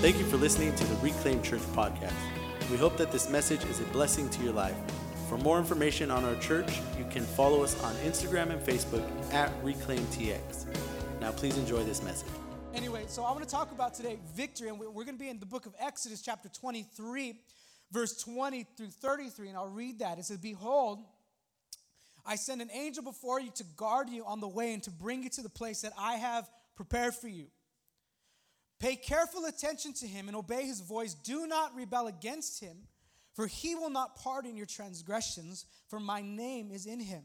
Thank you for listening to the Reclaim Church podcast. We hope that this message is a blessing to your life. For more information on our church, you can follow us on Instagram and Facebook at ReclaimTX. Now, please enjoy this message. Anyway, so I want to talk about today victory, and we're going to be in the book of Exodus, chapter 23, verse 20 through 33, and I'll read that. It says, Behold, I send an angel before you to guard you on the way and to bring you to the place that I have prepared for you. Pay careful attention to him and obey his voice. Do not rebel against him, for he will not pardon your transgressions, for my name is in him.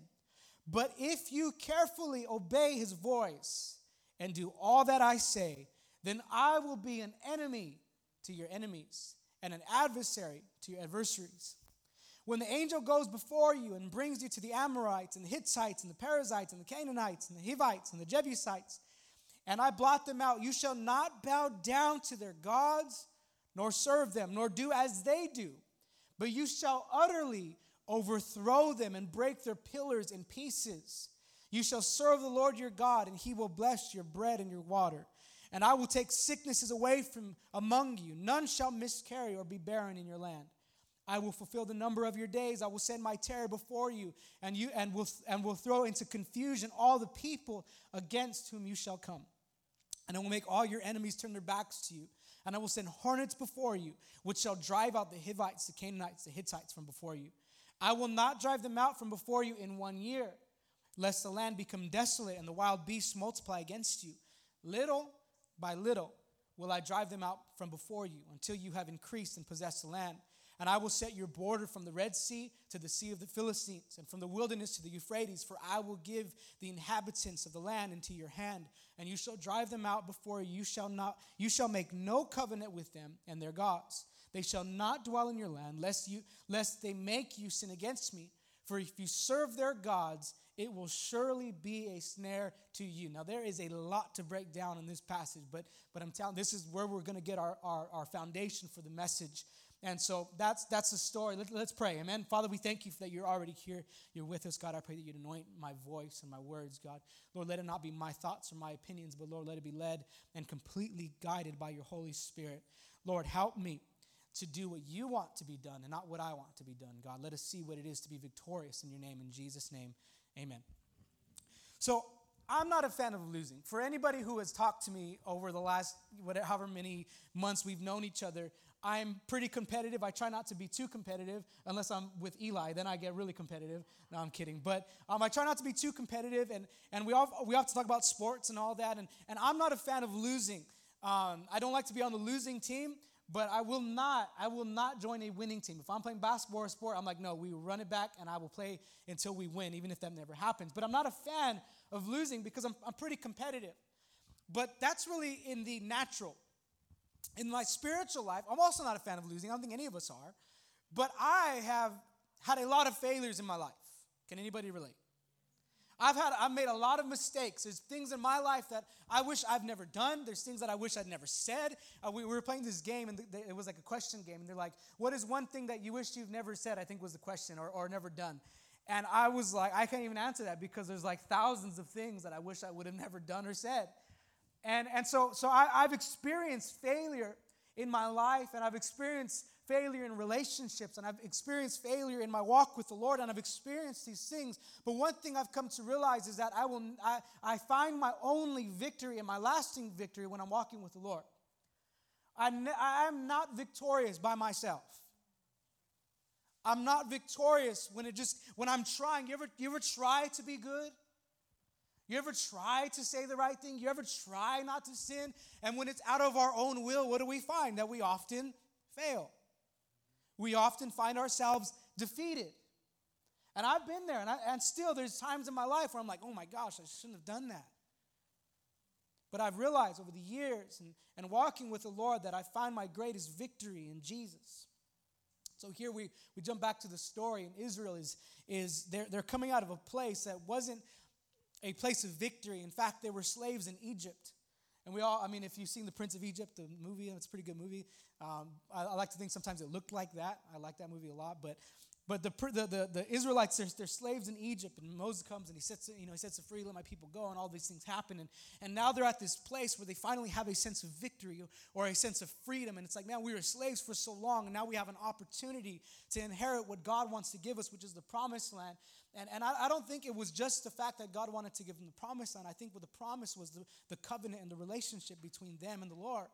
But if you carefully obey his voice and do all that I say, then I will be an enemy to your enemies and an adversary to your adversaries. When the angel goes before you and brings you to the Amorites and the Hittites and the Perizzites and the Canaanites and the Hivites and the Jebusites, and I blot them out, you shall not bow down to their gods, nor serve them, nor do as they do, but you shall utterly overthrow them and break their pillars in pieces. You shall serve the Lord your God, and he will bless your bread and your water. And I will take sicknesses away from among you. None shall miscarry or be barren in your land. I will fulfill the number of your days. I will send my terror before you, and you and will and will throw into confusion all the people against whom you shall come. And I will make all your enemies turn their backs to you. And I will send hornets before you, which shall drive out the Hivites, the Canaanites, the Hittites from before you. I will not drive them out from before you in one year, lest the land become desolate and the wild beasts multiply against you. Little by little will I drive them out from before you until you have increased and possessed the land. And I will set your border from the Red Sea to the Sea of the Philistines, and from the wilderness to the Euphrates, for I will give the inhabitants of the land into your hand, and you shall drive them out before you. Shall not you shall make no covenant with them and their gods. They shall not dwell in your land, lest you lest they make you sin against me. For if you serve their gods, it will surely be a snare to you. Now, there is a lot to break down in this passage, but, but I'm telling this is where we're going to get our, our, our foundation for the message and so that's that's the story. Let, us pray. Amen. Father, we thank you that you're already here. You're with us, God. I pray that you'd anoint my voice and my words, God. Lord, let it not be my thoughts or my opinions, but Lord, let it be led and completely guided by your Holy Spirit. Lord, help me to do what you want to be done and not what I want to be done, God. Let us see what it is to be victorious in your name. In Jesus' name, amen. So, I'm not a fan of losing. For anybody who has talked to me over the last whatever, however many months we've known each other, I'm pretty competitive. I try not to be too competitive unless I'm with Eli. Then I get really competitive. No, I'm kidding. But um, I try not to be too competitive. And, and we, all, we often talk about sports and all that. And, and I'm not a fan of losing. Um, I don't like to be on the losing team, but I will not, I will not join a winning team. If I'm playing basketball or sport, I'm like, no, we run it back and I will play until we win, even if that never happens. But I'm not a fan of losing because I'm, I'm pretty competitive. But that's really in the natural in my spiritual life, I'm also not a fan of losing. I don't think any of us are. But I have had a lot of failures in my life. Can anybody relate? I've had I've made a lot of mistakes. There's things in my life that I wish I've never done. There's things that I wish I'd never said. Uh, we, we, were playing this game and it was like a question game and they're like, "What is one thing that you wish you've never said?" I think was the question or, or never done. And I was like, I can't even answer that because there's like thousands of things that I wish I would have never done or said. And, and so, so I, I've experienced failure in my life, and I've experienced failure in relationships, and I've experienced failure in my walk with the Lord, and I've experienced these things. But one thing I've come to realize is that I, will, I, I find my only victory and my lasting victory when I'm walking with the Lord. I, I am not victorious by myself. I'm not victorious when it just when I'm trying. You ever you ever try to be good? You ever try to say the right thing? You ever try not to sin? And when it's out of our own will, what do we find? That we often fail. We often find ourselves defeated. And I've been there, and, I, and still there's times in my life where I'm like, oh my gosh, I shouldn't have done that. But I've realized over the years and, and walking with the Lord that I find my greatest victory in Jesus. So here we, we jump back to the story, and Israel is, is they're, they're coming out of a place that wasn't a place of victory. In fact, there were slaves in Egypt. And we all, I mean, if you've seen The Prince of Egypt, the movie, it's a pretty good movie. Um, I, I, like to think sometimes it looked like that. I like that movie a lot. But, But the, the, the, the Israelites, they're, they're, slaves in Egypt, and Moses comes and he sets, you know, he sets them free, let my people go, and all these things happen. And, and now they're at this place where they finally have a sense of victory or a sense of freedom. And it's like, man, we were slaves for so long, and now we have an opportunity to inherit what God wants to give us, which is the promised land. And, and I, I don't think it was just the fact that God wanted to give them the promised land. I think what the promise was the, the covenant and the relationship between them and the Lord.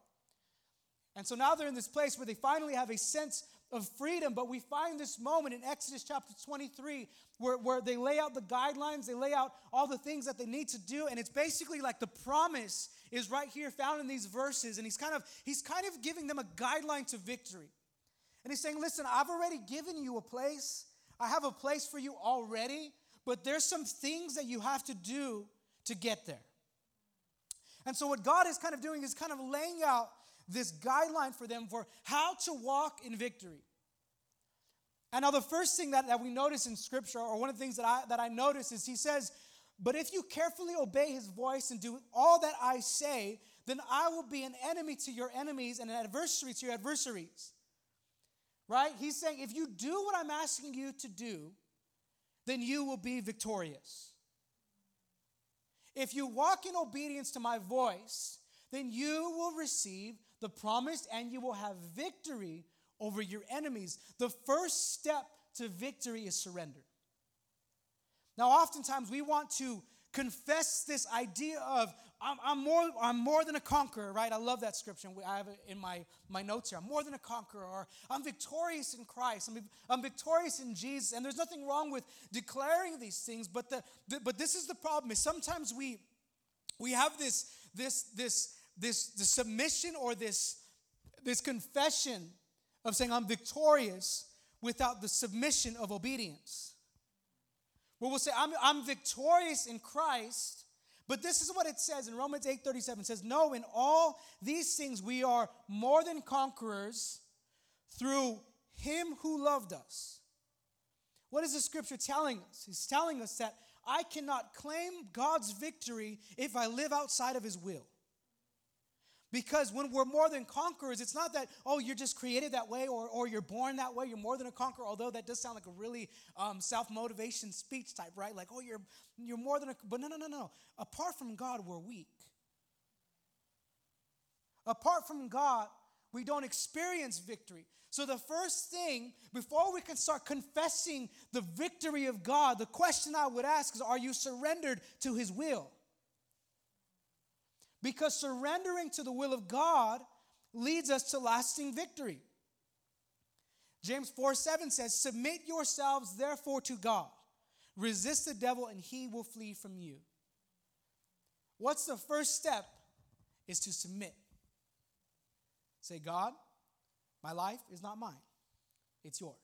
And so now they're in this place where they finally have a sense of freedom. But we find this moment in Exodus chapter 23 where, where they lay out the guidelines, they lay out all the things that they need to do. And it's basically like the promise is right here found in these verses. And he's kind of, he's kind of giving them a guideline to victory. And he's saying, listen, I've already given you a place. I have a place for you already, but there's some things that you have to do to get there. And so, what God is kind of doing is kind of laying out this guideline for them for how to walk in victory. And now, the first thing that, that we notice in Scripture, or one of the things that I, that I notice, is he says, But if you carefully obey his voice and do all that I say, then I will be an enemy to your enemies and an adversary to your adversaries. Right? He's saying, If you do what I'm asking you to do, then you will be victorious. If you walk in obedience to my voice, then you will receive the promise and you will have victory over your enemies. The first step to victory is surrender. Now, oftentimes we want to confess this idea of I'm, I'm, more, I'm more than a conqueror, right? I love that scripture. I have it in my, my notes here. I'm more than a conqueror, or I'm victorious in Christ. I'm, I'm victorious in Jesus. And there's nothing wrong with declaring these things, but, the, the but this is the problem is sometimes we, we have this, this, this this, this submission or this, this confession of saying, I'm victorious without the submission of obedience. Where we'll say, I'm, I'm victorious in Christ, but this is what it says in Romans 8 37 says, No, in all these things we are more than conquerors through him who loved us. What is the scripture telling us? He's telling us that I cannot claim God's victory if I live outside of his will. Because when we're more than conquerors, it's not that, oh, you're just created that way or, or you're born that way, you're more than a conqueror, although that does sound like a really um, self motivation speech type, right? Like, oh, you're, you're more than a, but no, no, no, no. Apart from God, we're weak. Apart from God, we don't experience victory. So, the first thing, before we can start confessing the victory of God, the question I would ask is, are you surrendered to His will? Because surrendering to the will of God leads us to lasting victory. James 4 7 says, Submit yourselves therefore to God. Resist the devil, and he will flee from you. What's the first step? Is to submit. Say, God, my life is not mine, it's yours.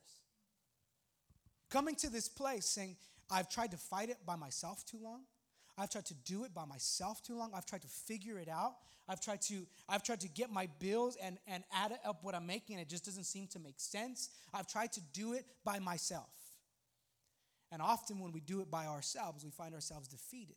Coming to this place saying, I've tried to fight it by myself too long. I've tried to do it by myself too long. I've tried to figure it out. I've tried to I've tried to get my bills and and add up what I'm making and it just doesn't seem to make sense. I've tried to do it by myself. And often when we do it by ourselves, we find ourselves defeated.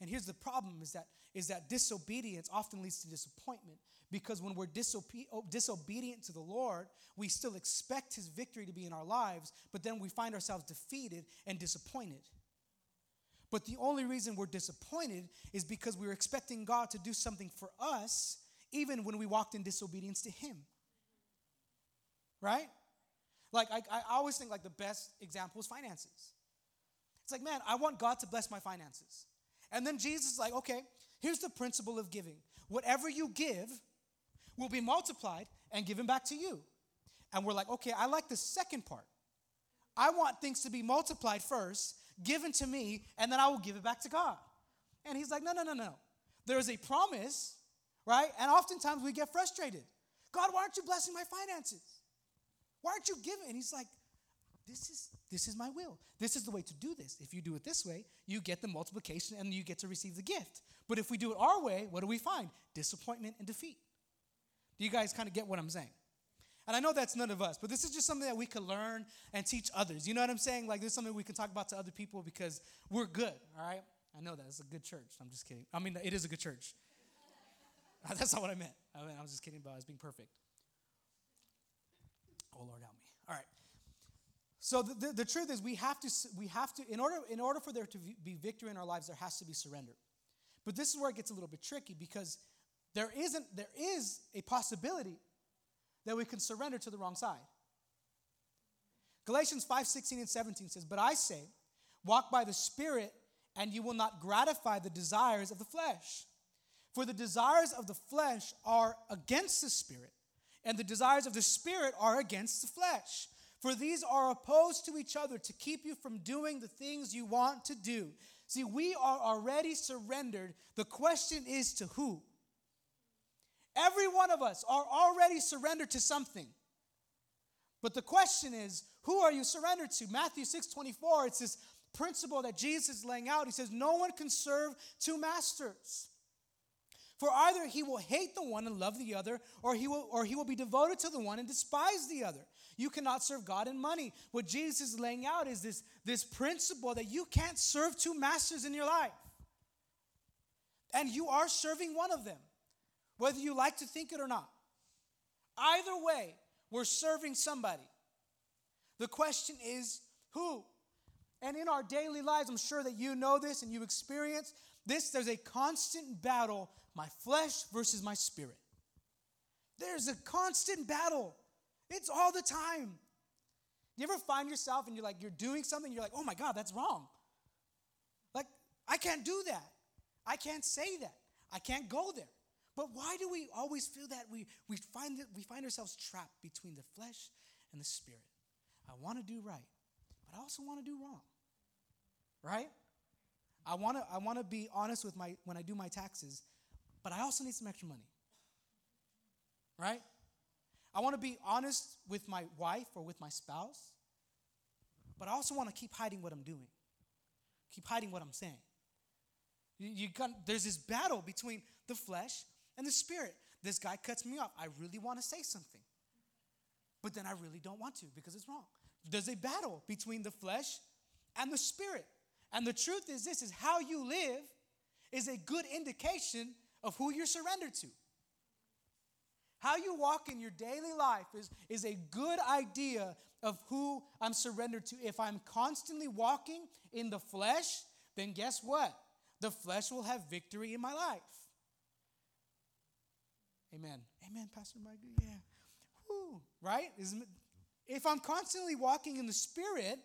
And here's the problem is that is that disobedience often leads to disappointment because when we're disobe- disobedient to the Lord, we still expect his victory to be in our lives, but then we find ourselves defeated and disappointed. But the only reason we're disappointed is because we were expecting God to do something for us, even when we walked in disobedience to Him. Right? Like, I, I always think like the best example is finances. It's like, man, I want God to bless my finances. And then Jesus is like, okay, here's the principle of giving. Whatever you give will be multiplied and given back to you. And we're like, okay, I like the second part. I want things to be multiplied first given to me, and then I will give it back to God. And he's like, no, no, no, no. There is a promise, right? And oftentimes we get frustrated. God, why aren't you blessing my finances? Why aren't you giving? And he's like, this is this is my will. This is the way to do this. If you do it this way, you get the multiplication and you get to receive the gift. But if we do it our way, what do we find? Disappointment and defeat. Do you guys kind of get what I'm saying? And I know that's none of us, but this is just something that we can learn and teach others. You know what I'm saying? Like, this is something we can talk about to other people because we're good, all right? I know that. It's a good church. I'm just kidding. I mean, it is a good church. that's not what I meant. I, mean, I was just kidding about us being perfect. Oh, Lord, help me. All right. So the, the, the, truth is we have to we have to in order in order for there to be victory in our lives there has to be surrender. But this is where it gets a little bit tricky because there isn't there is a possibility that we can surrender to the wrong side. Galatians 5, 16 and 17 says, But I say, walk by the Spirit, and you will not gratify the desires of the flesh. For the desires of the flesh are against the Spirit, and the desires of the Spirit are against the flesh. For these are opposed to each other to keep you from doing the things you want to do. See, we are already surrendered. The question is to who? Every one of us are already surrendered to something. But the question is, who are you surrendered to? Matthew 6 24, it's this principle that Jesus is laying out. He says, No one can serve two masters. For either he will hate the one and love the other, or he will, or he will be devoted to the one and despise the other. You cannot serve God and money. What Jesus is laying out is this, this principle that you can't serve two masters in your life. And you are serving one of them, whether you like to think it or not. Either way, we're serving somebody. The question is who? And in our daily lives, I'm sure that you know this and you experience this. There's a constant battle my flesh versus my spirit. There's a constant battle. It's all the time. You ever find yourself and you're like, you're doing something, you're like, oh my God, that's wrong. Like, I can't do that. I can't say that. I can't go there. But why do we always feel that we, we, find that we find ourselves trapped between the flesh and the spirit? I want to do right, but I also want to do wrong. Right? I want to I want to be honest with my when I do my taxes, but I also need some extra money. Right? I want to be honest with my wife or with my spouse, but I also want to keep hiding what I'm doing, keep hiding what I'm saying. You, you got, there's this battle between the flesh and the spirit. This guy cuts me off. I really want to say something, but then I really don't want to because it's wrong. There's a battle between the flesh and the spirit. And the truth is this is how you live is a good indication of who you're surrendered to. How you walk in your daily life is, is a good idea of who I'm surrendered to. If I'm constantly walking in the flesh, then guess what? The flesh will have victory in my life. Amen. Amen, Pastor Mike. Yeah. Whew. Right? If I'm constantly walking in the Spirit,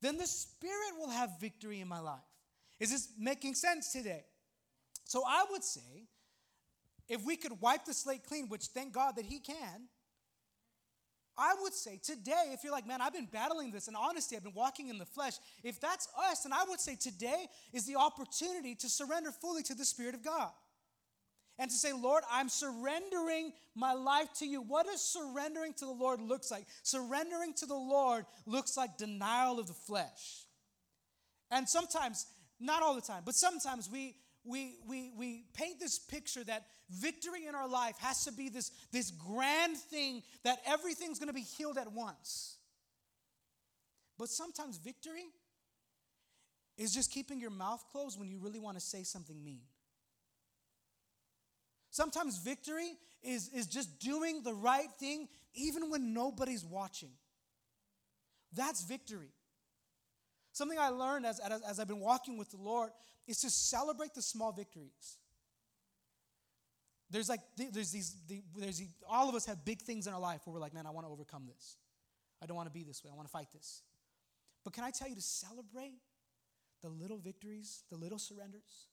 then the Spirit will have victory in my life. Is this making sense today? So I would say if we could wipe the slate clean, which thank God that He can, I would say today, if you're like, man, I've been battling this, and honestly, I've been walking in the flesh, if that's us, then I would say today is the opportunity to surrender fully to the Spirit of God. And to say, Lord, I'm surrendering my life to you. What does surrendering to the Lord looks like? Surrendering to the Lord looks like denial of the flesh. And sometimes, not all the time, but sometimes we we, we, we paint this picture that victory in our life has to be this, this grand thing that everything's going to be healed at once. But sometimes victory is just keeping your mouth closed when you really want to say something mean. Sometimes victory is, is just doing the right thing even when nobody's watching. That's victory. Something I learned as, as, as I've been walking with the Lord is to celebrate the small victories. There's like, there's these, there's these, all of us have big things in our life where we're like, man, I want to overcome this. I don't want to be this way. I want to fight this. But can I tell you to celebrate the little victories, the little surrenders,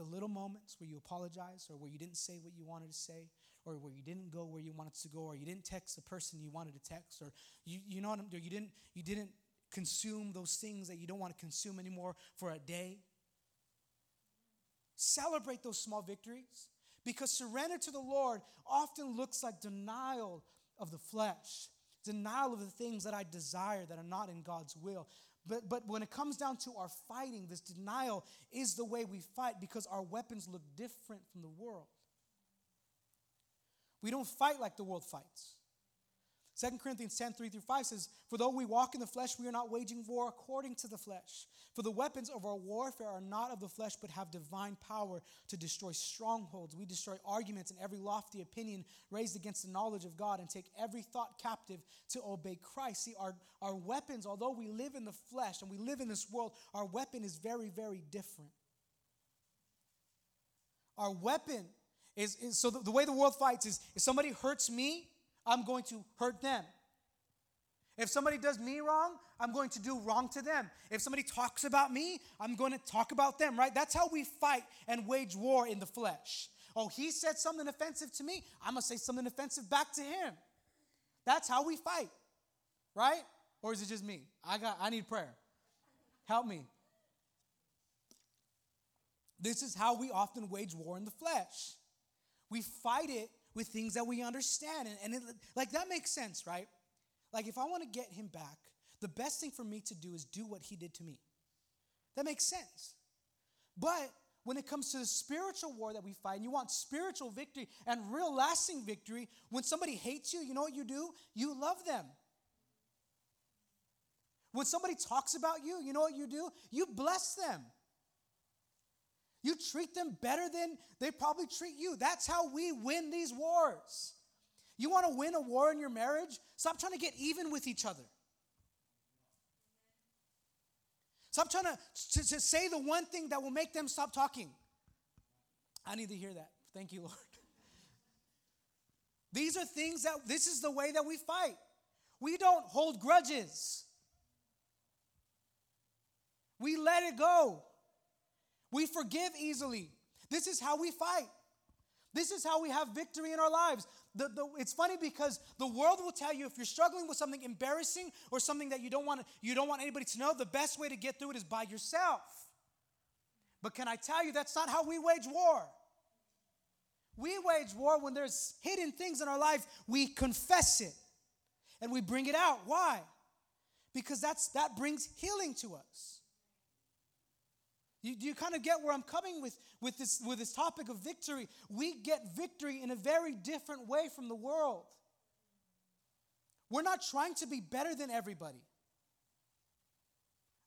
the little moments where you apologize or where you didn't say what you wanted to say or where you didn't go where you wanted to go or you didn't text the person you wanted to text or you, you know what I'm doing, you didn't, you didn't consume those things that you don't want to consume anymore for a day. Celebrate those small victories because surrender to the Lord often looks like denial of the flesh, denial of the things that I desire that are not in God's will. But, but when it comes down to our fighting, this denial is the way we fight because our weapons look different from the world. We don't fight like the world fights. 2 Corinthians 10, 3 through 5 says, For though we walk in the flesh, we are not waging war according to the flesh. For the weapons of our warfare are not of the flesh, but have divine power to destroy strongholds. We destroy arguments and every lofty opinion raised against the knowledge of God and take every thought captive to obey Christ. See, our, our weapons, although we live in the flesh and we live in this world, our weapon is very, very different. Our weapon is, is so the, the way the world fights is if somebody hurts me, I'm going to hurt them. If somebody does me wrong, I'm going to do wrong to them. If somebody talks about me, I'm going to talk about them, right? That's how we fight and wage war in the flesh. Oh, he said something offensive to me, I'm going to say something offensive back to him. That's how we fight, right? Or is it just me? I got I need prayer. Help me. This is how we often wage war in the flesh. We fight it with things that we understand. And, and it, like that makes sense, right? Like if I want to get him back, the best thing for me to do is do what he did to me. That makes sense. But when it comes to the spiritual war that we fight, and you want spiritual victory and real lasting victory, when somebody hates you, you know what you do? You love them. When somebody talks about you, you know what you do? You bless them. You treat them better than they probably treat you. That's how we win these wars. You want to win a war in your marriage? Stop trying to get even with each other. Stop trying to, to, to, say the one thing that will make them stop talking. I need to hear that. Thank you, Lord. These are things that, this is the way that we fight. We don't hold grudges, we let it go. We forgive easily. This is how we fight. This is how we have victory in our lives. The, the, it's funny because the world will tell you if you're struggling with something embarrassing or something that you don't want you don't want anybody to know, the best way to get through it is by yourself. But can I tell you that's not how we wage war? We wage war when there's hidden things in our life, we confess it and we bring it out. Why? Because that's that brings healing to us. You, you kind of get where I'm coming with, with, this, with this topic of victory? We get victory in a very different way from the world. We're not trying to be better than everybody.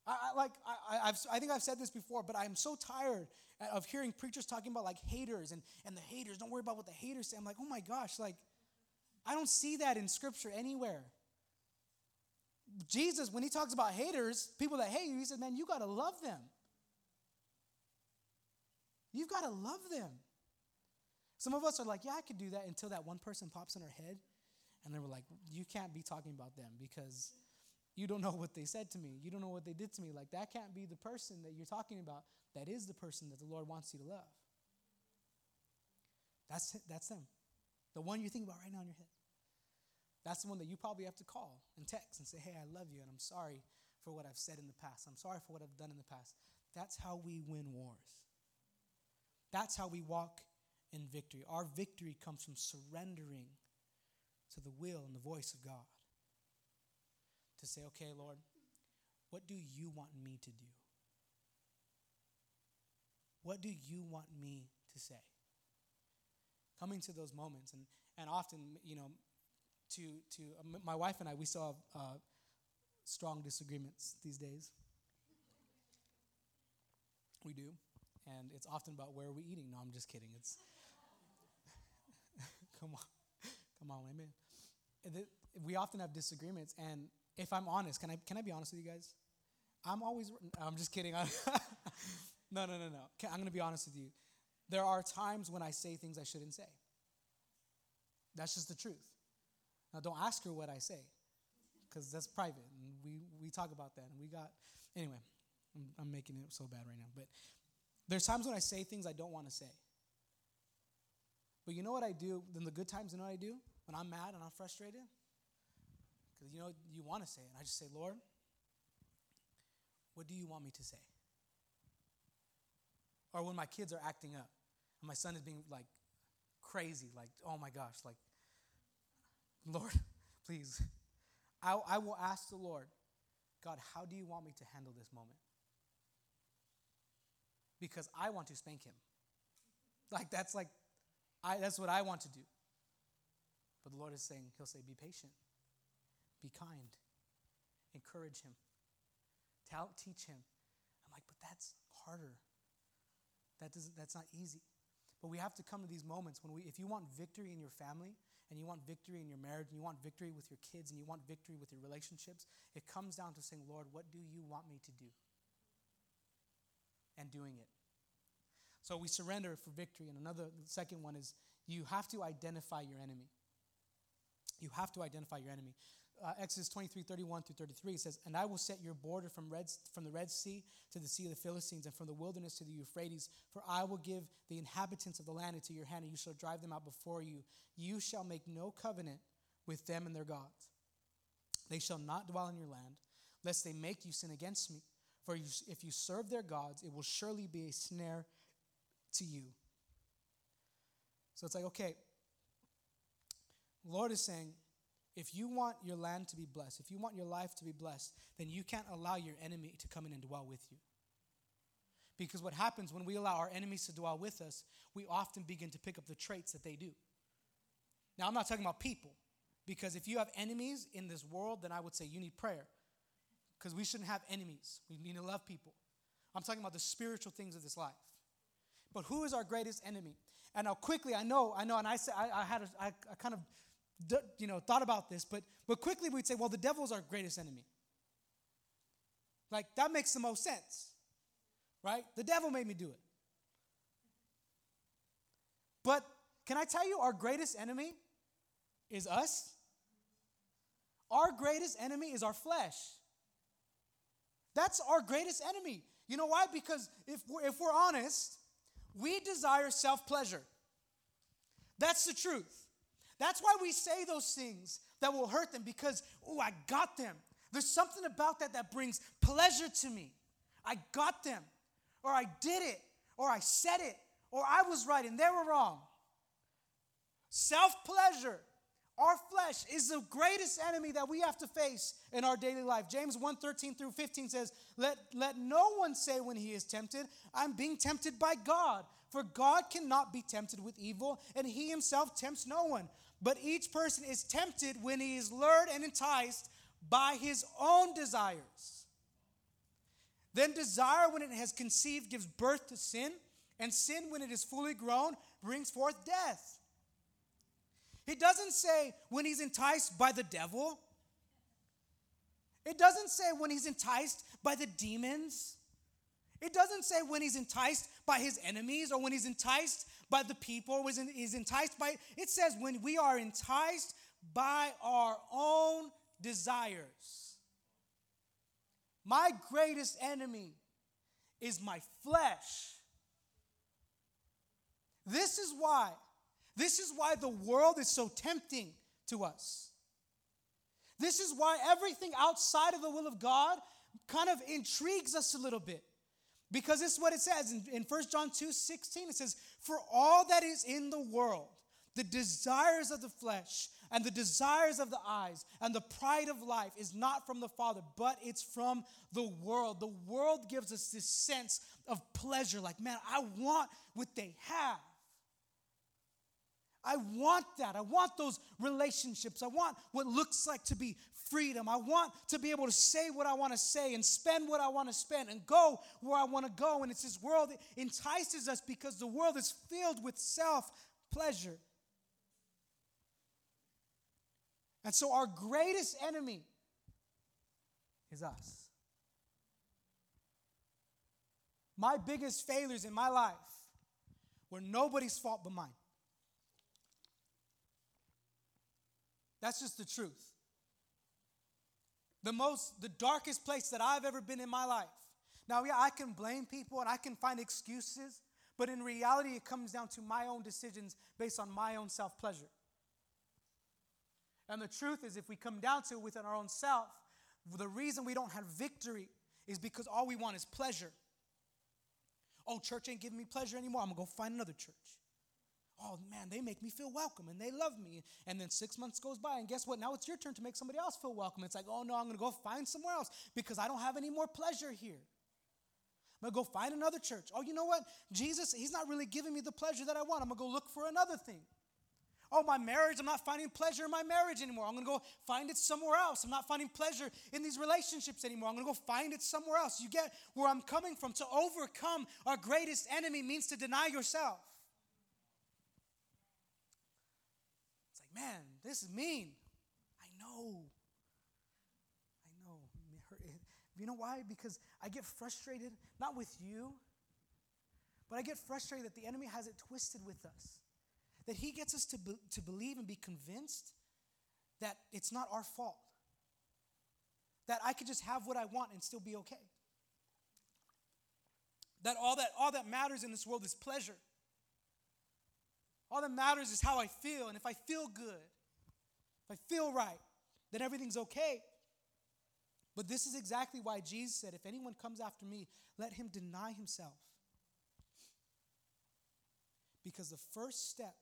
I, I like I, I've, I think I've said this before, but I'm so tired of hearing preachers talking about like haters and, and the haters. Don't worry about what the haters say. I'm like, oh my gosh, like I don't see that in scripture anywhere. Jesus, when he talks about haters, people that hate you, he said, man, you got to love them. You've got to love them. Some of us are like, yeah, I could do that until that one person pops in our head. And then we're like, you can't be talking about them because you don't know what they said to me. You don't know what they did to me. Like, that can't be the person that you're talking about. That is the person that the Lord wants you to love. That's, that's them. The one you think about right now in your head. That's the one that you probably have to call and text and say, hey, I love you and I'm sorry for what I've said in the past. I'm sorry for what I've done in the past. That's how we win wars. That's how we walk in victory. Our victory comes from surrendering to the will and the voice of God. To say, okay, Lord, what do you want me to do? What do you want me to say? Coming to those moments, and, and often, you know, to, to uh, my wife and I, we still have uh, strong disagreements these days. We do and it's often about where are we eating. No, I'm just kidding. It's come on, come on, amen. We often have disagreements, and if I'm honest, can I can I be honest with you guys? I'm always. I'm just kidding. no, no, no, no. I'm to be honest with you. There are times when I say things I shouldn't say. That's just the truth. Now, don't ask her what I say, because that's private, and we we talk about that, and we got anyway. I'm, I'm making it so bad right now, but there's times when I say things I don't want to say. But you know what I do in the good times? You know what I do? When I'm mad and I'm frustrated? Because you know, you want to say it. And I just say, Lord, what do you want me to say? Or when my kids are acting up and my son is being like crazy, like, oh my gosh, like, Lord, please. I, I will ask the Lord, God, how do you want me to handle this moment? Because I want to spank him. Like that's like I that's what I want to do. But the Lord is saying, He'll say, be patient. be kind, encourage him, tell, teach him. I'm like, but that's harder. That doesn't, that's not easy. But we have to come to these moments when we, if you want victory in your family, and you want victory in your marriage, and you want victory with your kids, and you want victory with your relationships, it comes down to saying, Lord, what do you want me to do? And doing it. So we surrender for victory. And another, second one is you have to identify your enemy. You have to identify your enemy. Uh, Exodus 23, 31 through 33 says, And I will set your border from, Red, from the Red Sea to the Sea of the Philistines, and from the wilderness to the Euphrates. For I will give the inhabitants of the land into your hand, and you shall drive them out before you. You shall make no covenant with them and their gods. They shall not dwell in your land, lest they make you sin against me. For if you serve their gods, it will surely be a snare to you. So it's like, okay, Lord is saying, if you want your land to be blessed, if you want your life to be blessed, then you can't allow your enemy to come in and dwell with you. Because what happens when we allow our enemies to dwell with us, we often begin to pick up the traits that they do. Now, I'm not talking about people, because if you have enemies in this world, then I would say you need prayer. Because we shouldn't have enemies. We need to love people. I'm talking about the spiritual things of this life. But who is our greatest enemy? And now, quickly, I know, I know, and I said, I, had, a, I, I kind of you know, thought about this, but, but quickly we'd say, well, the devil is our greatest enemy. Like, that makes the most sense, right? The devil made me do it. But can I tell you, our greatest enemy is us? Our greatest enemy is our flesh. That's our greatest enemy. You know why? Because if we're, if we're honest, we desire self pleasure. That's the truth. That's why we say those things that will hurt them because, oh, I got them. There's something about that that brings pleasure to me. I got them, or I did it, or I said it, or I was right and they were wrong. Self pleasure, our flesh, is the greatest enemy that we have to face in our daily life. James 1 13 through 15 says, let, let no one say when he is tempted, I'm being tempted by God. For God cannot be tempted with evil, and he himself tempts no one. But each person is tempted when he is lured and enticed by his own desires. Then desire, when it has conceived, gives birth to sin, and sin, when it is fully grown, brings forth death. He doesn't say when he's enticed by the devil. It doesn't say when he's enticed by the demons. It doesn't say when he's enticed by his enemies or when he's enticed by the people, was is enticed by it says when we are enticed by our own desires. My greatest enemy is my flesh. This is why this is why the world is so tempting to us. This is why everything outside of the will of God kind of intrigues us a little bit. Because this is what it says in, in 1 John 2 16. It says, For all that is in the world, the desires of the flesh and the desires of the eyes and the pride of life is not from the Father, but it's from the world. The world gives us this sense of pleasure like, man, I want what they have. I want that. I want those relationships. I want what looks like to be freedom. I want to be able to say what I want to say and spend what I want to spend and go where I want to go. And it's this world that entices us because the world is filled with self pleasure. And so our greatest enemy is us. My biggest failures in my life were nobody's fault but mine. That's just the truth. The most, the darkest place that I've ever been in my life. Now, yeah, I can blame people and I can find excuses, but in reality, it comes down to my own decisions based on my own self pleasure. And the truth is, if we come down to it within our own self, the reason we don't have victory is because all we want is pleasure. Oh, church ain't giving me pleasure anymore. I'm going to go find another church oh man, they make me feel welcome and they love me. And then six months goes by, and guess what? Now it's your turn to make somebody else feel welcome. It's like, oh no, I'm gonna go find somewhere else because I don't have any more pleasure here. I'm gonna go find another church. Oh, you know what? Jesus, He's not really giving me the pleasure that I want. I'm gonna go look for another thing. Oh, my marriage, I'm not finding pleasure in my marriage anymore. I'm going to go find it somewhere else. I'm not finding pleasure in these relationships anymore. I'm going to go find it somewhere else. You get where I'm coming from. To overcome our greatest enemy means to deny yourself. It's like, man, this is mean. I know. I know. You know why? Because I get frustrated, not with you, but I get frustrated that the enemy has it twisted with us. That he gets us to, be, to believe and be convinced that it's not our fault. That I could just have what I want and still be okay. That all that all that matters in this world is pleasure. All that matters is how I feel. And if I feel good, if I feel right, then everything's okay. But this is exactly why Jesus said, If anyone comes after me, let him deny himself. Because the first step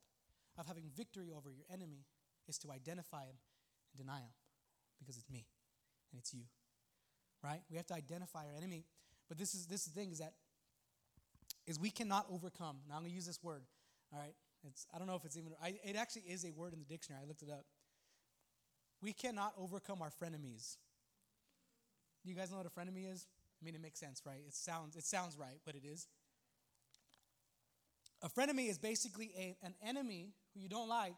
of having victory over your enemy is to identify him and deny him. Because it's me and it's you. Right? We have to identify our enemy. But this is this thing is that is we cannot overcome. Now I'm gonna use this word. All right. It's I don't know if it's even I, it actually is a word in the dictionary. I looked it up. We cannot overcome our frenemies. Do you guys know what a frenemy is? I mean, it makes sense, right? It sounds it sounds right, but it is. A frenemy is basically a, an enemy who you don't like,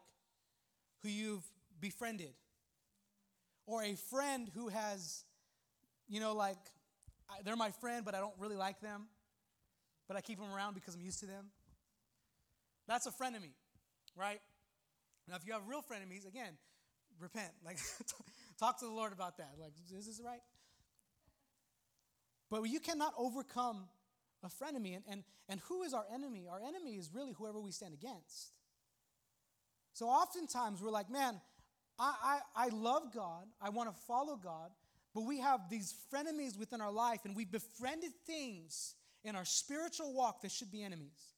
who you've befriended, or a friend who has, you know, like they're my friend, but I don't really like them, but I keep them around because I'm used to them. That's a frenemy, right? Now, if you have real frenemies, again, repent. Like, talk to the Lord about that. Like, is this right? But you cannot overcome a frenemy. And, and, and who is our enemy? Our enemy is really whoever we stand against. So oftentimes we're like, man, I, I, I love God, I want to follow God, but we have these frenemies within our life, and we've befriended things in our spiritual walk that should be enemies.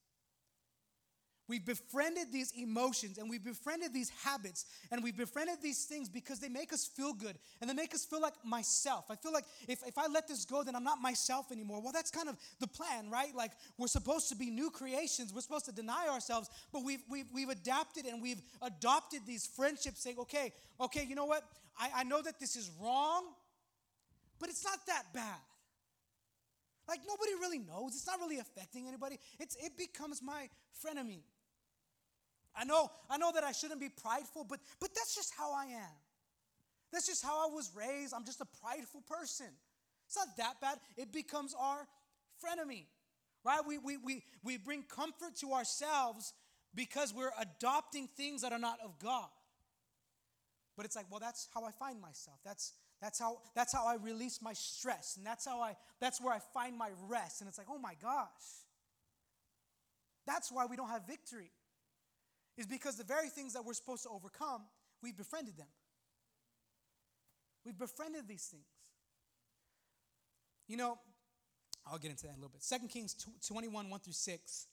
We've befriended these emotions and we've befriended these habits and we've befriended these things because they make us feel good and they make us feel like myself. I feel like if, if I let this go, then I'm not myself anymore. Well, that's kind of the plan, right? Like we're supposed to be new creations, we're supposed to deny ourselves, but we've, we've, we've adapted and we've adopted these friendships saying, okay, okay, you know what? I, I know that this is wrong, but it's not that bad. Like nobody really knows. It's not really affecting anybody. It's, it becomes my frenemy. I know, I know that I shouldn't be prideful, but, but that's just how I am. That's just how I was raised. I'm just a prideful person. It's not that bad. It becomes our frenemy, right? We, we, we, we bring comfort to ourselves because we're adopting things that are not of God. But it's like, well, that's how I find myself. That's, that's, how, that's how I release my stress. And that's, how I, that's where I find my rest. And it's like, oh my gosh. That's why we don't have victory is because the very things that we're supposed to overcome, we've befriended them. We've befriended these things. You know, I'll get into that in a little bit. 2 Kings 21, 1 through 6.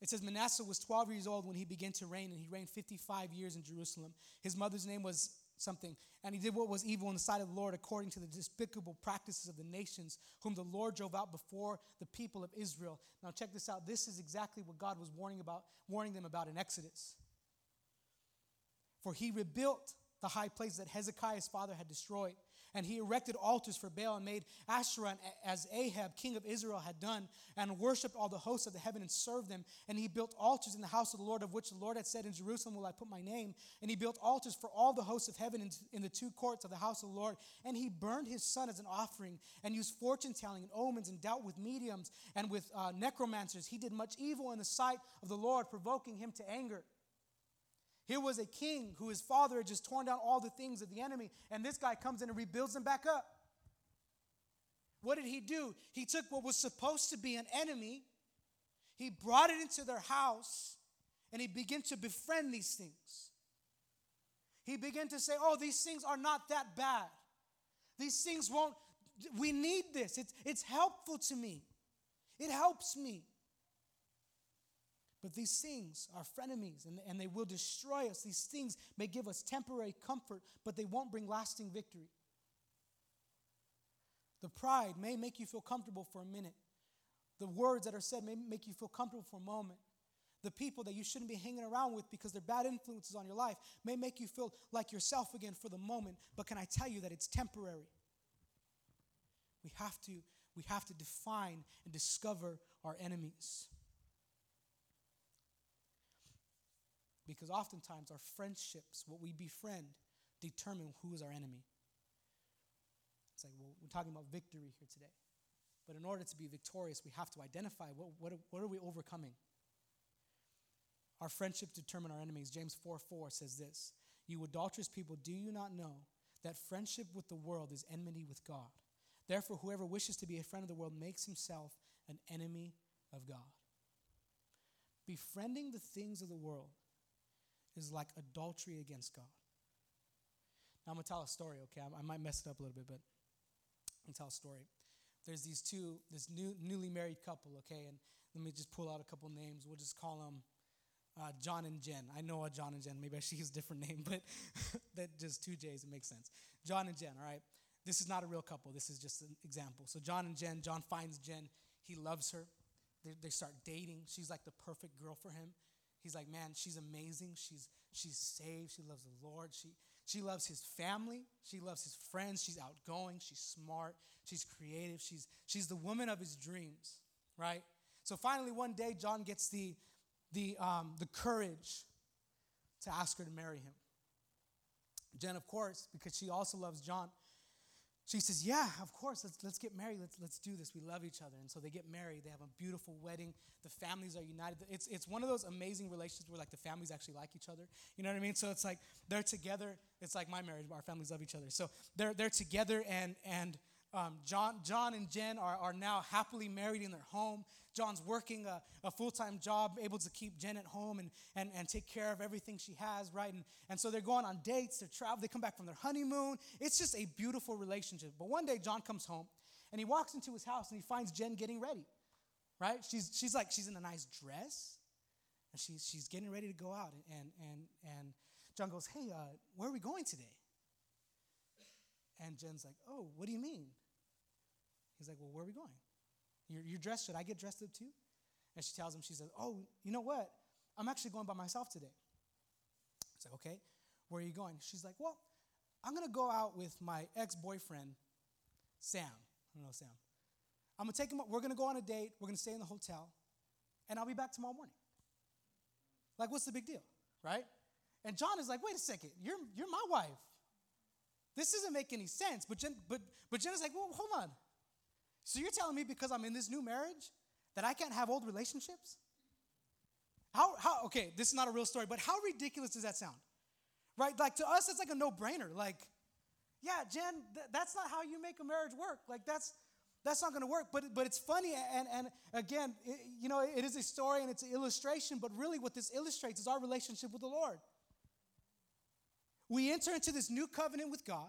It says Manasseh was 12 years old when he began to reign, and he reigned 55 years in Jerusalem. His mother's name was something, and he did what was evil in the sight of the Lord according to the despicable practices of the nations, whom the Lord drove out before the people of Israel. Now check this out. This is exactly what God was warning about, warning them about in Exodus. For he rebuilt the high place that Hezekiah's father had destroyed and he erected altars for Baal and made Asherah as Ahab, king of Israel, had done, and worshiped all the hosts of the heaven and served them. And he built altars in the house of the Lord, of which the Lord had said, In Jerusalem will I put my name. And he built altars for all the hosts of heaven in, in the two courts of the house of the Lord. And he burned his son as an offering, and used fortune telling and omens, and dealt with mediums and with uh, necromancers. He did much evil in the sight of the Lord, provoking him to anger. Here was a king who his father had just torn down all the things of the enemy, and this guy comes in and rebuilds them back up. What did he do? He took what was supposed to be an enemy, he brought it into their house, and he began to befriend these things. He began to say, Oh, these things are not that bad. These things won't, we need this. It's, it's helpful to me. It helps me. But these things are frenemies and, and they will destroy us. These things may give us temporary comfort, but they won't bring lasting victory. The pride may make you feel comfortable for a minute. The words that are said may make you feel comfortable for a moment. the people that you shouldn't be hanging around with because they're bad influences on your life may make you feel like yourself again for the moment, but can I tell you that it's temporary? We have to, we have to define and discover our enemies. Because oftentimes our friendships, what we befriend, determine who is our enemy. It's like, well, we're talking about victory here today. But in order to be victorious, we have to identify what, what, what are we overcoming? Our friendships determine our enemies. James 4 4 says this You adulterous people, do you not know that friendship with the world is enmity with God? Therefore, whoever wishes to be a friend of the world makes himself an enemy of God. Befriending the things of the world is like adultery against God. Now, I'm going to tell a story, okay? I, might mess it up a little bit, but I'm going to tell a story. There's these two, this new, newly married couple, okay? And let me just pull out a couple names. We'll just call them uh, John and Jen. I know a John and Jen. Maybe I should use a different name, but that just two J's, it makes sense. John and Jen, all right? This is not a real couple. This is just an example. So John and Jen, John finds Jen. He loves her. They, they start dating. She's like the perfect girl for him. He's like, man, she's amazing. She's, she's saved. She loves the Lord. She, she loves his family. She loves his friends. She's outgoing. She's smart. She's creative. She's, she's the woman of his dreams, right? So finally, one day, John gets the, the, um, the courage to ask her to marry him. Jen, of course, because she also loves John, she says, Yeah, of course, let's, let's get married. Let's, let's do this. We love each other. And so they get married. They have a beautiful wedding. The families are united. It's, it's one of those amazing relationships where like the families actually like each other. You know what I mean? So it's like they're together. It's like my marriage, our families love each other. So they're, they're together and, and um, John, John and Jen are, are now happily married in their home. John's working a, a full time job, able to keep Jen at home and, and, and take care of everything she has, right? And, and so they're going on dates, they're traveling, they come back from their honeymoon. It's just a beautiful relationship. But one day, John comes home and he walks into his house and he finds Jen getting ready, right? She's, she's like, she's in a nice dress and she's, she's getting ready to go out. And, and, and John goes, Hey, uh, where are we going today? And Jen's like, Oh, what do you mean? He's like, Well, where are we going? You're, you're dressed. Should I get dressed up too? And she tells him, She says, Oh, you know what? I'm actually going by myself today. He's like, Okay, where are you going? She's like, Well, I'm going to go out with my ex boyfriend, Sam. I don't know Sam. I'm going to take him, up, we're going to go on a date. We're going to stay in the hotel. And I'll be back tomorrow morning. Like, what's the big deal, right? And John is like, wait a second, you're, you're my wife. This doesn't make any sense. But Jen, but, but Jen is like, well, hold on. So you're telling me because I'm in this new marriage that I can't have old relationships? How, how, okay, this is not a real story, but how ridiculous does that sound? Right? Like to us, it's like a no brainer. Like, yeah, Jen, th- that's not how you make a marriage work. Like, that's, that's not going to work. But, but it's funny, and, and again, it, you know, it is a story and it's an illustration, but really what this illustrates is our relationship with the Lord. We enter into this new covenant with God.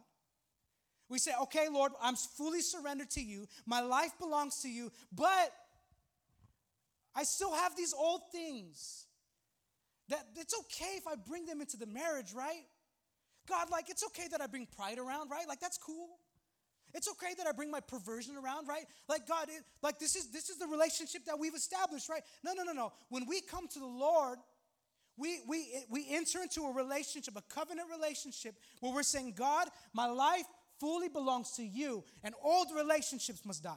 We say, okay, Lord, I'm fully surrendered to you. My life belongs to you, but I still have these old things. That it's okay if I bring them into the marriage, right? God, like, it's okay that I bring pride around, right? Like, that's cool. It's okay that I bring my perversion around, right? Like God, it, like this is this is the relationship that we've established, right? No, no, no, no. When we come to the Lord, we, we, we enter into a relationship, a covenant relationship, where we're saying, God, my life fully belongs to you, and old relationships must die.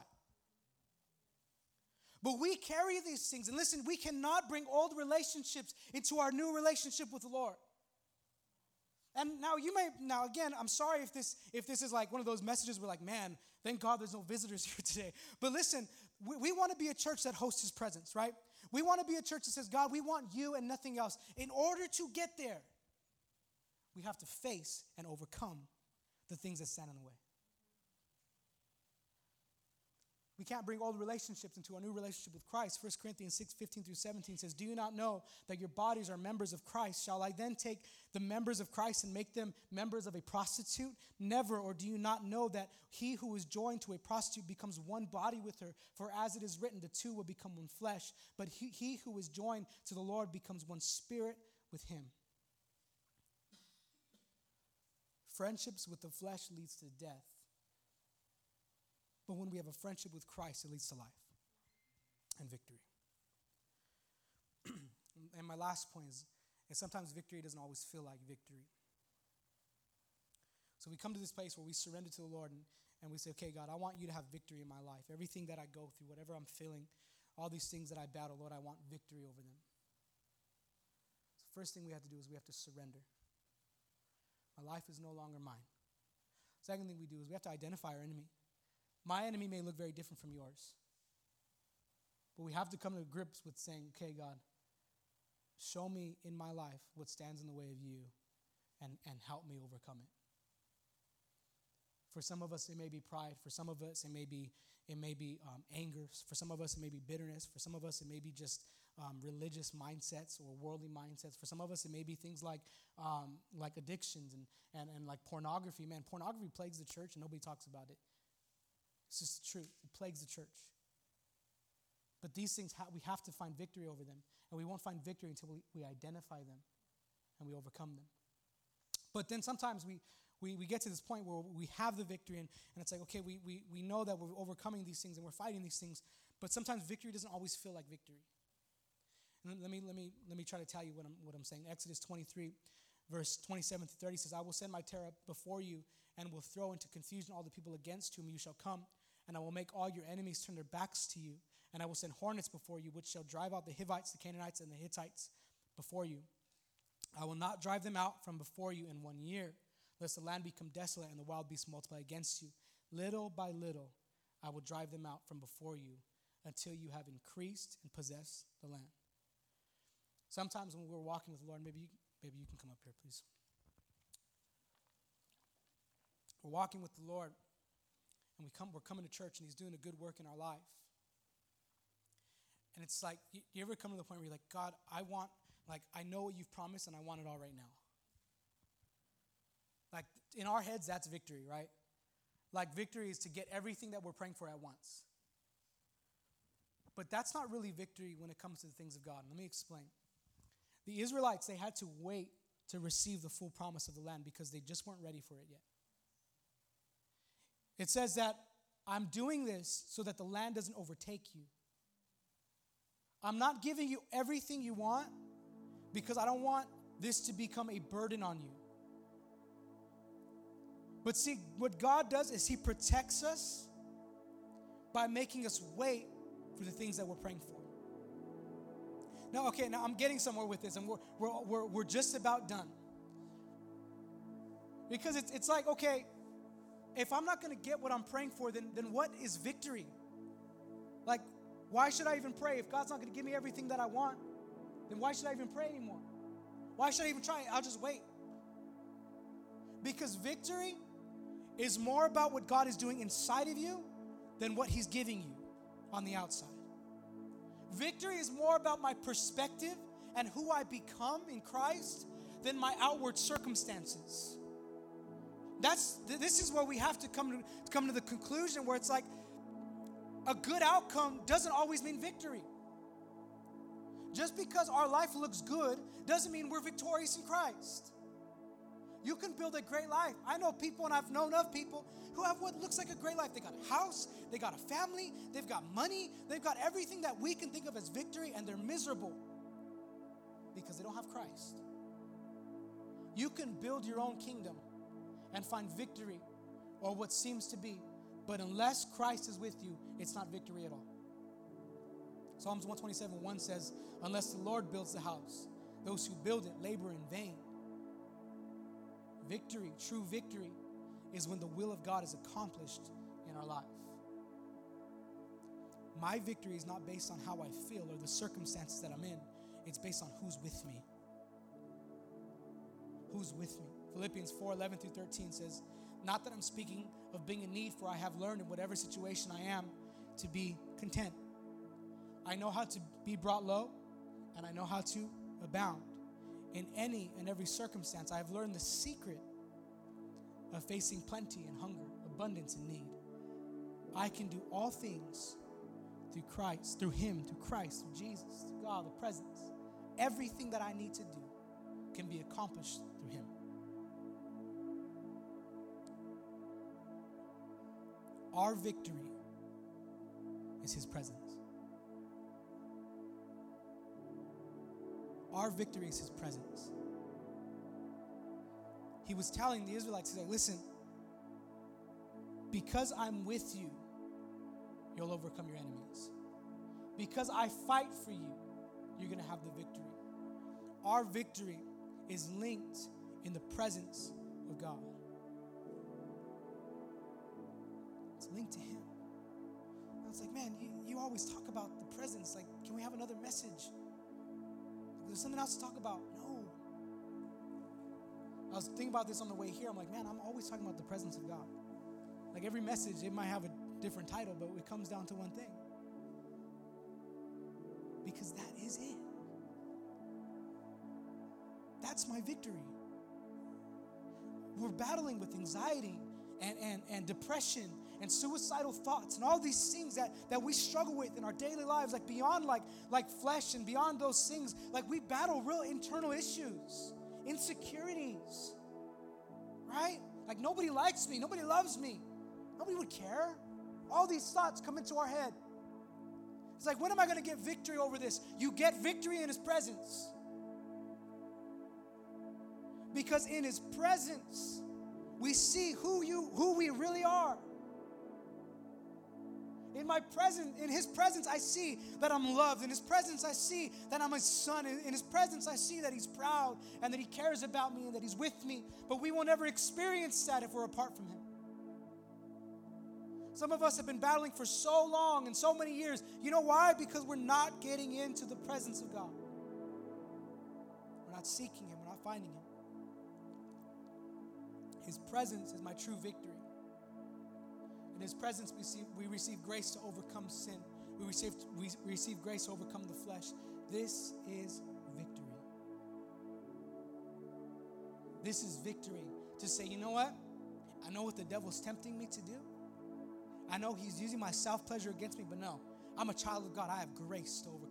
But we carry these things, and listen, we cannot bring old relationships into our new relationship with the Lord. And now you may now again, I'm sorry if this if this is like one of those messages where like, man, thank God there's no visitors here today. But listen, we, we want to be a church that hosts his presence, right? We want to be a church that says, God, we want you and nothing else. In order to get there, we have to face and overcome the things that stand in the way. We can't bring old relationships into a new relationship with Christ. 1 Corinthians 6 15 through 17 says, Do you not know that your bodies are members of Christ? Shall I then take the members of Christ and make them members of a prostitute? Never. Or do you not know that he who is joined to a prostitute becomes one body with her? For as it is written, the two will become one flesh. But he, he who is joined to the Lord becomes one spirit with him. Friendships with the flesh leads to death but when we have a friendship with Christ, it leads to life and victory. and my last point is, sometimes victory doesn't always feel like victory. So we come to this place where we surrender to the Lord and, and we say, okay, God, I want you to have victory in my life. Everything that I go through, whatever I'm feeling, all these things that I battle, Lord, I want victory over them. So first thing we have to do is we have to surrender. My life is no longer mine. Second thing we do is we have to identify our enemy. My enemy may look very different from yours. But we have to come to grips with saying, okay, God, show me in my life what stands in the way of you and, and help me overcome it. For some of us, it may be pride. For some of us, it may be, it may be um, anger. For some of us, it may be bitterness. For some of us, it may be just um, religious mindsets or worldly mindsets. For some of us, it may be things like, um, like addictions and, and, and like pornography. Man, pornography plagues the church and nobody talks about it. It's just the truth. It plagues the church. But these things, we have to find victory over them. And we won't find victory until we, we identify them and we overcome them. But then sometimes we, we, we get to this point where we have the victory and, and it's like, okay, we, we, we know that we're overcoming these things and we're fighting these things, but sometimes victory doesn't always feel like victory. And let me, let me, let me try to tell you what I'm, what I'm saying. Exodus 23, verse 27 to 30 says, I will send my terror before you and will throw into confusion all the people against whom you shall come, and I will make all your enemies turn their backs to you and I will send hornets before you, which shall drive out the Hivites, the Canaanites, and the Hittites before you. I will not drive them out from before you in one year, lest the land become desolate and the wild beasts multiply against you. Little by little, I will drive them out from before you until you have increased and possessed the land. Sometimes when we're walking with the Lord, maybe you, maybe you can come up here, please. We're walking with the Lord, and we come, we're coming to church, and He's doing a good work in our life. And it's like, you, you ever come to the point where you're like, God, I want, like, I know what you've promised and I want it all right now. Like, in our heads, that's victory, right? Like, victory is to get everything that we're praying for at once. But that's not really victory when it comes to the things of God. Let me explain. The Israelites, they had to wait to receive the full promise of the land because they just weren't ready for it yet. It says that I'm doing this so that the land doesn't overtake you. I'm not giving you everything you want because I don't want this to become a burden on you. But see, what God does is He protects us by making us wait for the things that we're praying for. Now, okay, now I'm getting somewhere with this, and we're, we're, we're, we're just about done. Because it's, it's like, okay, if I'm not going to get what I'm praying for, then, then what is victory? Like, why should I even pray? If God's not going to give me everything that I want, then why should I even pray anymore? Why should I even try? I'll just wait. Because victory is more about what God is doing inside of you than what He's giving you on the outside. Victory is more about my perspective and who I become in Christ than my outward circumstances. That's this is where we have to come to come to the conclusion where it's like a good outcome doesn't always mean victory. Just because our life looks good doesn't mean we're victorious in Christ. You can build a great life. I know people, and I've known of people who have what looks like a great life. They got a house, they got a family, they've got money, they've got everything that we can think of as victory, and they're miserable because they don't have Christ. You can build your own kingdom and find victory or what seems to be but unless Christ is with you, it's not victory at all. Psalms 127 1 says, Unless the Lord builds the house, those who build it labor in vain. Victory, true victory, is when the will of God is accomplished in our life. My victory is not based on how I feel or the circumstances that I'm in, it's based on who's with me. Who's with me? Philippians 4 11 through 13 says, not that I'm speaking of being in need, for I have learned in whatever situation I am to be content. I know how to be brought low, and I know how to abound. In any and every circumstance, I have learned the secret of facing plenty and hunger, abundance and need. I can do all things through Christ, through Him, through Christ, through Jesus, through God, the presence. Everything that I need to do can be accomplished through Him. Our victory is His presence. Our victory is his presence. He was telling the Israelites, he's like, listen, because I'm with you, you'll overcome your enemies. Because I fight for you, you're going to have the victory. Our victory is linked in the presence of God. It's linked to Him. And it's like, man, you, you always talk about the presence. Like, can we have another message? There's something else to talk about. No. I was thinking about this on the way here. I'm like, man, I'm always talking about the presence of God. Like every message, it might have a different title, but it comes down to one thing. Because that is it. That's my victory. We're battling with anxiety and, and, and depression and suicidal thoughts and all these things that, that we struggle with in our daily lives, like beyond like, like flesh and beyond those things, like we battle real internal issues, insecurities, right? Like nobody likes me, nobody loves me, nobody would care. All these thoughts come into our head. It's like, when am I going to get victory over this? You get victory in His presence. Because in His presence, we see who you who we really are. In my presence, in his presence, I see that I'm loved. In his presence, I see that I'm his son. In, his presence, I see that he's proud and that he cares about me and that he's with me. But we will never experience that if we're apart from him. Some of us have been battling for so long and so many years. You know why? Because we're not getting into the presence of God. We're not seeking him, we're not finding him. His presence is my true victory. In His presence, we, see, we receive grace to overcome sin. We receive, we receive grace to overcome the flesh. This is victory. This is victory to say, you know what? I know what the devil's tempting me to do. I know he's using my self pleasure against me, but no, I'm a child of God. I have grace to overcome.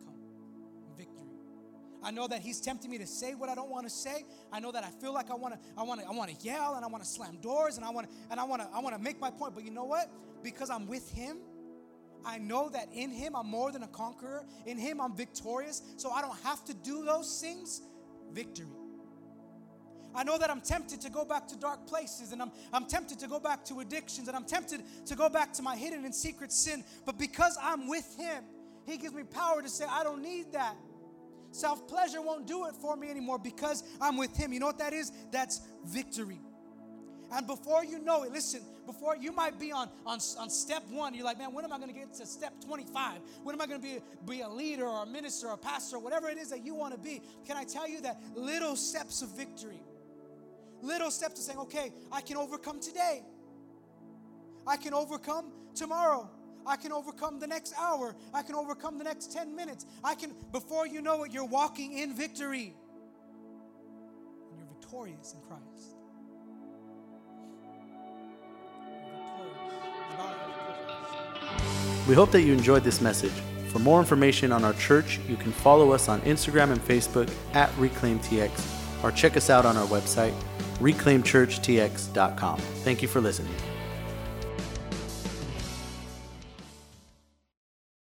I know that he's tempting me to say what I don't want to say. I know that I feel like I want to I want to I want to yell and I want to slam doors and I want to and I want to I want to make my point. But you know what? Because I'm with him, I know that in him I'm more than a conqueror. In him I'm victorious. So I don't have to do those things. Victory. I know that I'm tempted to go back to dark places and I'm, I'm tempted to go back to addictions and I'm tempted to go back to my hidden and secret sin. But because I'm with Him, He gives me power to say, I don't need that. Self pleasure won't do it for me anymore because I'm with Him. You know what that is? That's victory. And before you know it, listen, before you might be on, on, on step one, you're like, man, when am I going to get to step 25? When am I going to be, be a leader or a minister or a pastor or whatever it is that you want to be? Can I tell you that little steps of victory, little steps of saying, okay, I can overcome today, I can overcome tomorrow. I can overcome the next hour. I can overcome the next 10 minutes. I can, before you know it, you're walking in victory. And you're victorious in Christ. We hope that you enjoyed this message. For more information on our church, you can follow us on Instagram and Facebook at ReclaimTX or check us out on our website, reclaimchurchtx.com. Thank you for listening.